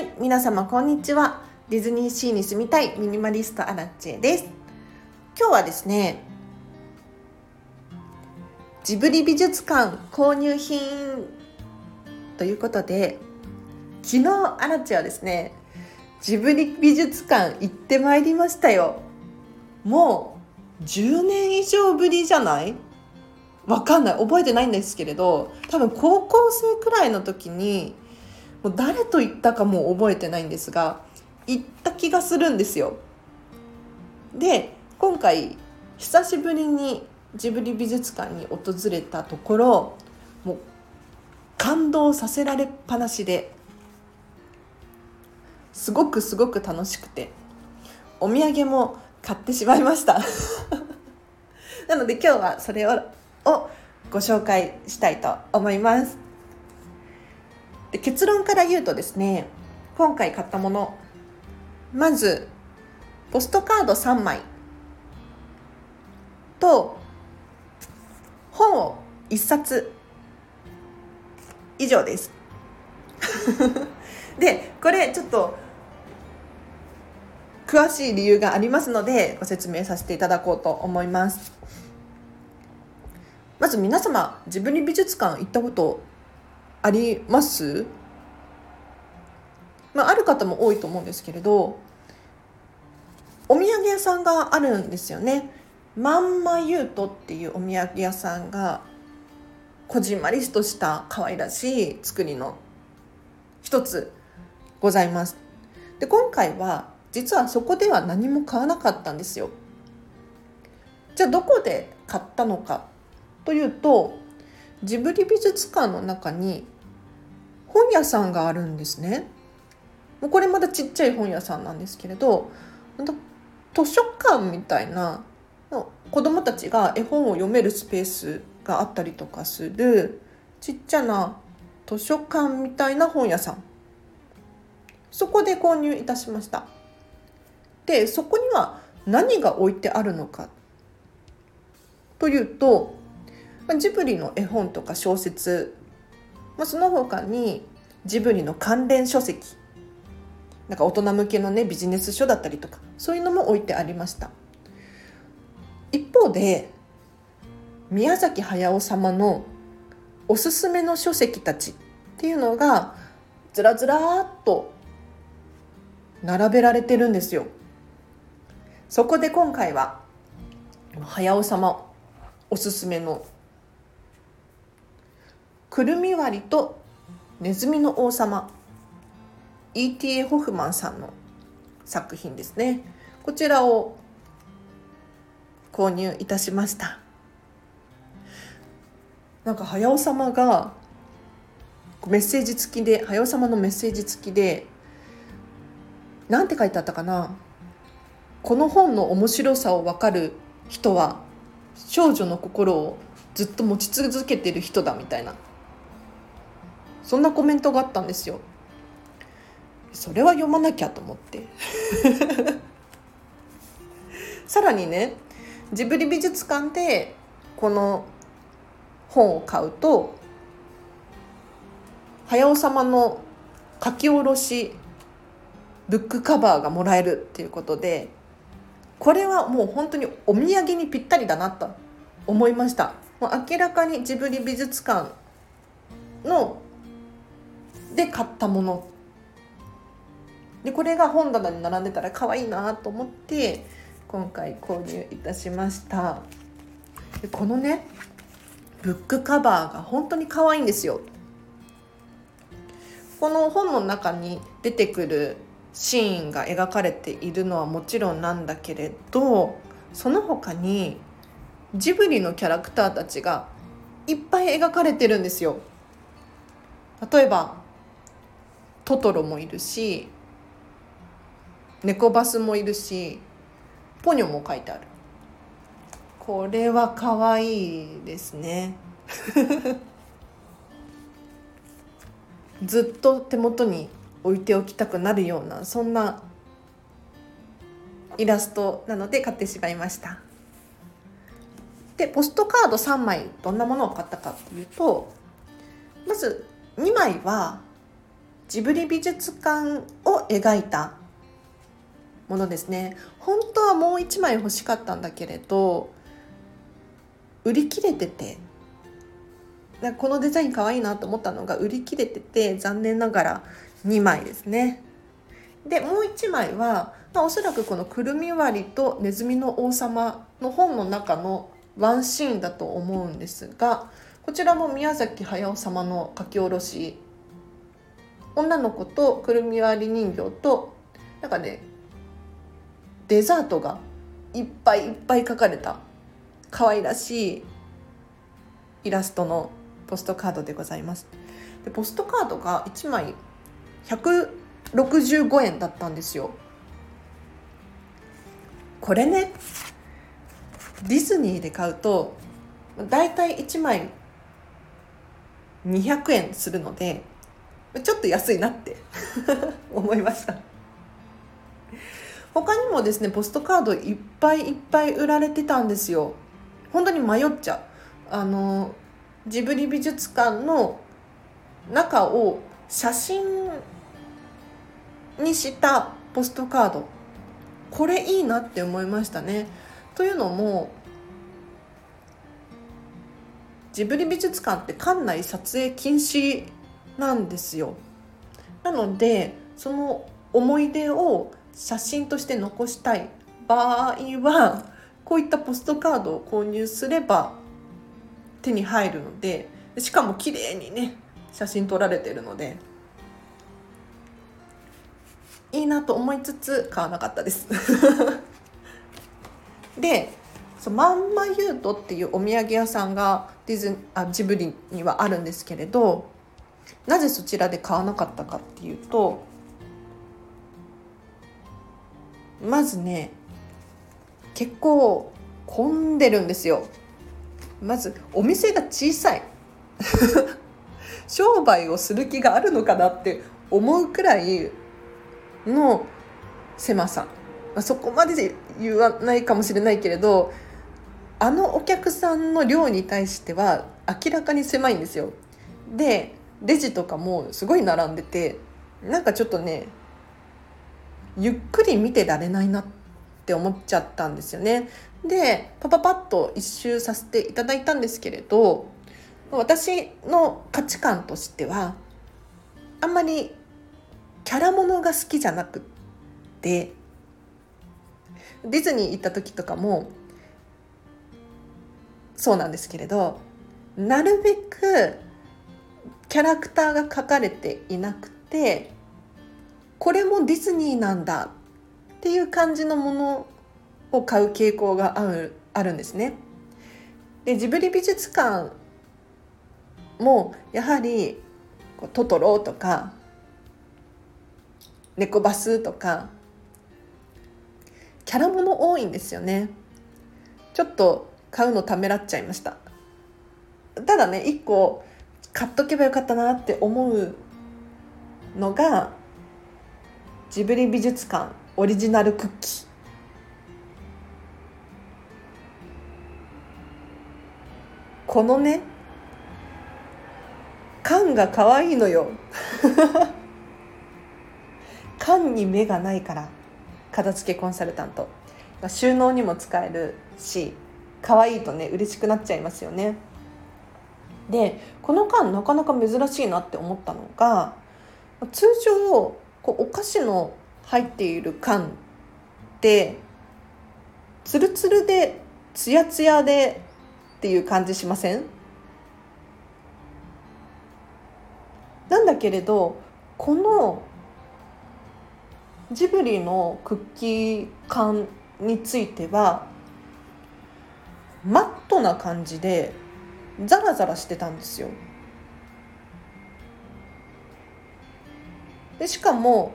い皆様こんにちは。ディズニーシーに住みたいミニマリストアラッチェです。今日はですねジブリ美術館購入品ということで昨日アラッチェはですねジブリ美術館行ってまいりましたよ。もう10年以上ぶりじゃない？わかんない。覚えてないんですけれど多分高校生くらいの時にもう誰と行ったかも覚えてないんですが行った気がするんですよ。で今回久しぶりにジブリ美術館に訪れたところもう感動させられっぱなしですごくすごく楽しくてお土産も買ってしまいました。なので今日はそれををご紹介したいと思います。で結論から言うとですね今回買ったものまずポストカード3枚と本を1冊以上です。でこれちょっと詳しい理由がありますのでご説明させていただこうと思います。まず皆様ジブリ美術館行ったことあります？まあ、ある方も多いと思うんですけれどお土産屋さんがあるんですよね。まんまゆうとっていうお土産屋さんがこじんまりとした可愛らしい作りの一つございます。で今回は実はそこでは何も買わなかったんですよ。じゃあどこで買ったのかというとジブリ美術館の中に本屋さんがあるんですね。もうこれまだちっちゃい本屋さんなんですけれど図書館みたいな子どもたちが絵本を読めるスペースがあったりとかするちっちゃな図書館みたいな本屋さん。そこで購入いたしました。でそこには何が置いてあるのかというとジブリの絵本とか小説、まあ、その他にジブリの関連書籍。なんか大人向けのねビジネス書だったりとかそういうのも置いてありました。一方で宮崎駿様のおすすめの書籍たちっていうのがずらずらっと並べられてるんですよ。そこで今回は駿様おすすめのくるみ割りとネズミの王様。E.T.A. ホフマンさんの作品ですね。こちらを購入いたしました。なんか駿様がメッセージ付きで駿様のメッセージ付きでなんて書いてあったかな。この本の面白さを分かる人は少女の心をずっと持ち続けてる人だみたいな。そんなコメントがあったんですよ。それは読まなきゃと思って。さらにねジブリ美術館でこの本を買うと駿様の書き下ろしブックカバーがもらえるっていうことでこれはもう本当にお土産にぴったりだなと思いました。もう明らかにジブリ美術館ので買ったもの。でこれが本棚に並んでたら可愛いなと思って今回購入いたしました。でこのねブックカバーが本当に可愛いんですよ。この本の中に出てくるシーンが描かれているのはもちろんなんだけれどその他にジブリのキャラクターたちがいっぱい描かれてるんですよ。例えばトトロもいるし猫バスもいるしポニョも書いてある。これは可愛いですね。ずっと手元に置いておきたくなるようなそんなイラストなので買ってしまいました。でポストカード3枚どんなものを買ったかというとまず2枚はジブリ美術館を描いたものですね。本当はもう1枚欲しかったんだけれど売り切れてて。このデザイン可愛いなと思ったのが売り切れてて残念ながら2枚ですね。でもう1枚は、まあ、おそらくこの「くるみ割りとネズミの王様」の本の中のワンシーンだと思うんですがこちらも宮崎駿様の書き下ろし女の子とくるみ割り人形となんかねデザートがいっぱいいっぱい描かれた可愛らしいイラストのポストカードでございます。でポストカードが1枚165円だったんですよ。これねディズニーで買うとだいたい1枚200円するのでちょっと安いなって 思いました。他にもですねポストカードいっぱいいっぱい売られてたんですよ。本当に迷っちゃう。あのジブリ美術館の中を写真にしたポストカード。これいいなって思いましたね。というのもジブリ美術館って館内撮影禁止なんですよ。なのでその思い出を写真として残したい場合はこういったポストカードを購入すれば手に入るのでしかも綺麗にね写真撮られてるのでいいなと思いつつ買わなかったです。でそうまんまゆうとっていうお土産屋さんがディズあジブリにはあるんですけれどなぜそちらで買わなかったかっていうとまずね結構混んでるんですよ。まずお店が小さい。商売をする気があるのかなって思うくらいの狭さ。そこまで言わないかもしれないけれどあのお客さんの量に対しては明らかに狭いんですよ。でレジとかもすごい並んでてなんかちょっとねゆっくり見てられないなって思っちゃったんですよね。でパパパッと一周させていただいたんですけれど私の価値観としてはあんまりキャラものが好きじゃなくってディズニー行った時とかもそうなんですけれどなるべくキャラクターが描かれていなくてこれもディズニーなんだっていう感じのものを買う傾向があるあるんですね。でジブリ美術館もやはりトトロとか猫バスとかキャラもの多いんですよね。ちょっと買うのためらっちゃいましたただね一個買っとけばよかったなって思うのがジブリ美術館オリジナルクッキー。このね缶が可愛いのよ。缶に目がないから片付けコンサルタント。収納にも使えるし可愛いとね嬉しくなっちゃいますよね。でこの缶なかなか珍しいなって思ったのが通常こうお菓子の入っている缶ってツルツルでツヤツヤでっていう感じしません？なんだけれどこのジブリのクッキー缶についてはマットな感じでザラザラしてたんですよ。でしかも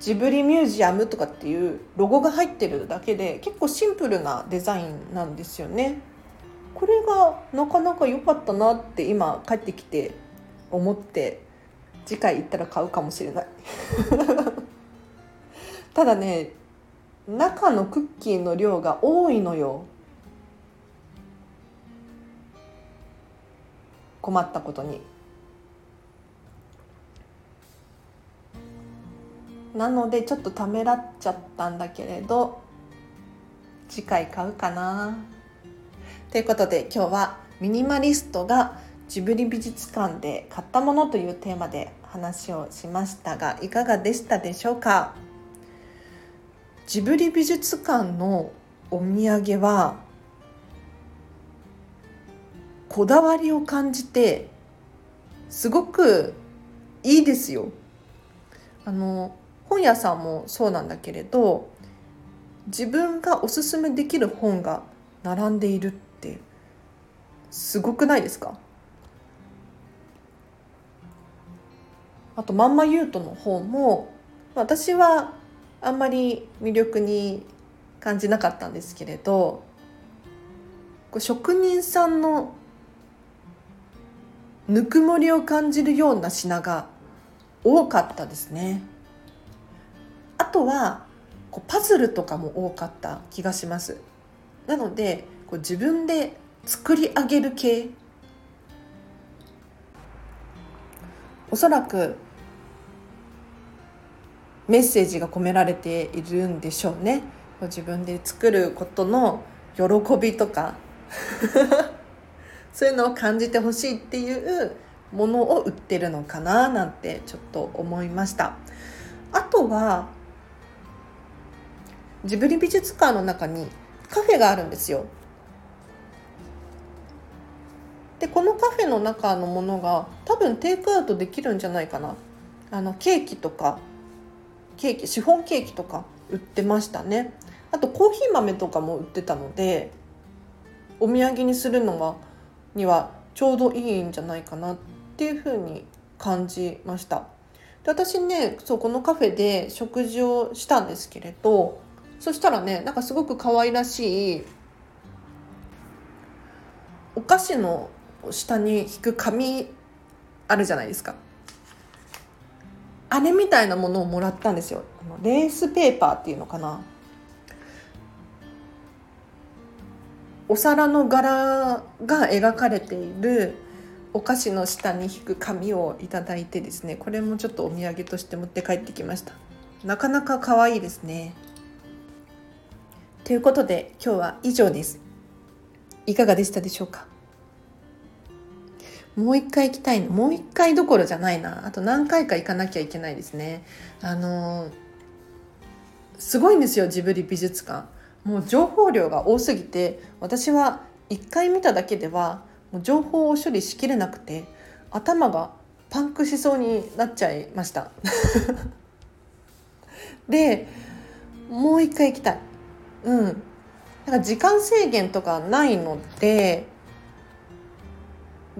ジブリミュージアムとかっていうロゴが入ってるだけで結構シンプルなデザインなんですよね。これがなかなか良かったなって今帰ってきて思って次回行ったら買うかもしれない ただね中のクッキーの量が多いのよ困ったことに。なのでちょっとためらっちゃったんだけれど次回買うかな。ということで今日はミニマリストがジブリ美術館で買ったものというテーマで話をしましたがいかがでしたでしょうか？ジブリ美術館のお土産はこだわりを感じてすごくいいですよ。あの本屋さんもそうなんだけれど自分がおすすめできる本が並んでいるってすごくないですか？あとまんまゆうとの方も私はあんまり魅力に感じなかったんですけれど職人さんのぬくもりを感じるような品が多かったですね。あとはこうパズルとかも多かった気がします。なのでこう自分で作り上げる系おそらくメッセージが込められているんでしょうね自分で作ることの喜びとかそういうのを感じてほしいっていうものを売ってるのかななんてちょっと思いました。あとはジブリ美術館の中にカフェがあるんですよ。でこのカフェの中のものが多分テイクアウトできるんじゃないかな。あのケーキとかケーキシフォンケーキとか売ってましたね。あとコーヒー豆とかも売ってたのでお土産にするのはにはちょうどいいんじゃないかなっていうふうに感じました。で私ねそうこのカフェで食事をしたんですけれどそしたらねなんかすごく可愛らしいお菓子の下に引く紙あるじゃないですか。あれみたいなものをもらったんですよ。レースペーパーっていうのかな。お皿の柄が描かれているお菓子の下に引く紙をいただいてですねこれもちょっとお土産として持って帰ってきました。なかなか可愛いですね。ということで今日は以上です。いかがでしたでしょうか？もう一回行きたいの。もう一回どころじゃないな。あと何回か行かなきゃいけないですね。あのすごいんですよジブリ美術館。もう情報量が多すぎて私は一回見ただけではもう情報を処理しきれなくて頭がパンクしそうになっちゃいました。でもう一回行きたい。うん。なんか時間制限とかないので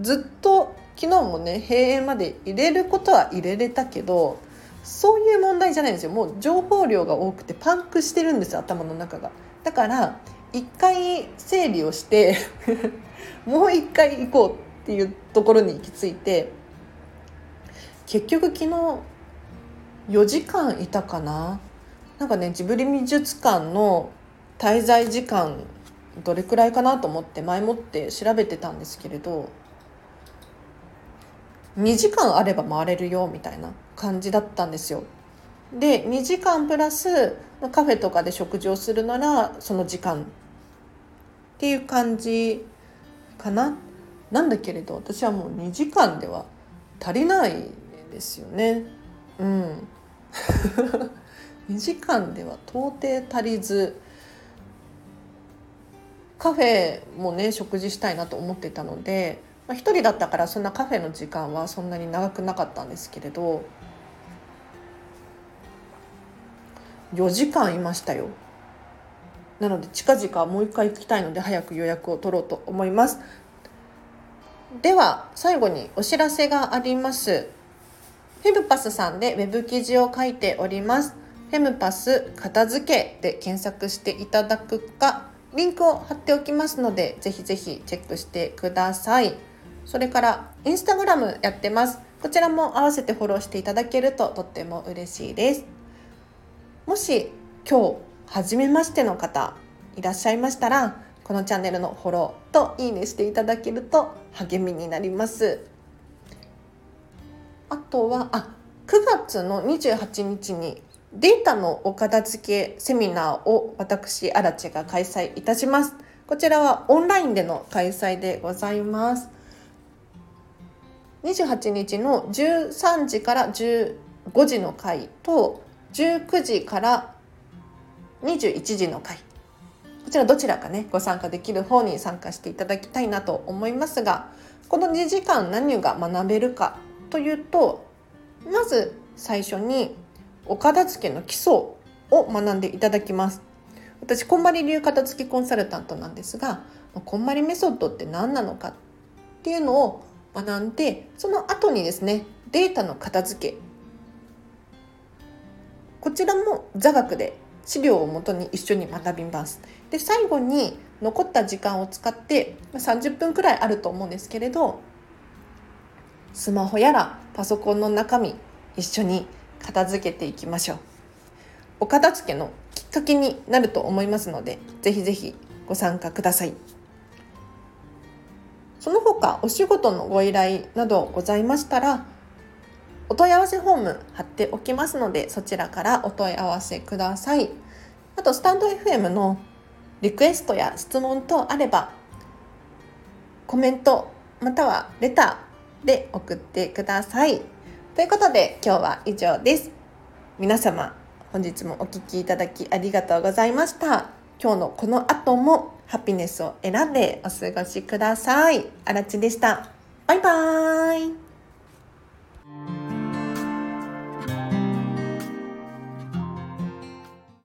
ずっと昨日もね閉園まで入れることは入れれたけどそういう問題じゃないんですよ。もう情報量が多くてパンクしてるんです頭の中が。だから一回整理をして もう一回行こうっていうところに行き着いて結局昨日4時間いたかな？なんかねジブリ美術館の滞在時間どれくらいかなと思って前もって調べてたんですけれど2時間あれば回れるよみたいな感じだったんですよ。で2時間プラスカフェとかで食事をするならその時間っていう感じかな。なんだけれど私はもう2時間では足りないですよね。うん。2時間では到底足りずカフェもね食事したいなと思ってたのでまあ、1人だったからそんなカフェの時間はそんなに長くなかったんですけれど4時間いましたよ。なので近々もう一回行きたいので早く予約を取ろうと思います。では最後にお知らせがあります。フェムパスさんでウェブ記事を書いております。フェムパス片付けで検索していただくかリンクを貼っておきますのでぜひぜひチェックしてください。それからインスタグラムやってます。こちらも合わせてフォローしていただけるととっても嬉しいです。もし今日初めましての方いらっしゃいましたらこのチャンネルのフォローといいねしていただけると励みになりますあとはあ9月の28日にデータのお片付けセミナーを私、荒地が開催いたします。こちらはオンラインでの開催でございます。28日の13時から15時の回と19時から21時の回こちらどちらかねご参加できる方に参加していただきたいなと思いますがこの2時間何が学べるかというとまず最初にお片付けの基礎を学んでいただきます。私こんまり流片付けコンサルタントなんですがこんまりメソッドって何なのかっていうのを学んでその後にですねデータの片付けこちらも座学で資料をもとに一緒に学びます。で最後に残った時間を使って30分くらいあると思うんですけれどスマホやらパソコンの中身一緒に片付けていきましょう。お片付けのきっかけになると思いますのでぜひぜひご参加ください。その他お仕事のご依頼などございましたらお問い合わせフォーム貼っておきますのでそちらからお問い合わせください。あとスタンド FM のリクエストや質問等あればコメントまたはレターで送ってください。ということで今日は以上です。皆様本日もお聴きいただきありがとうございました。今日のこの後もハピネスを選んでお過ごしください。あらちでした。バイバーイ。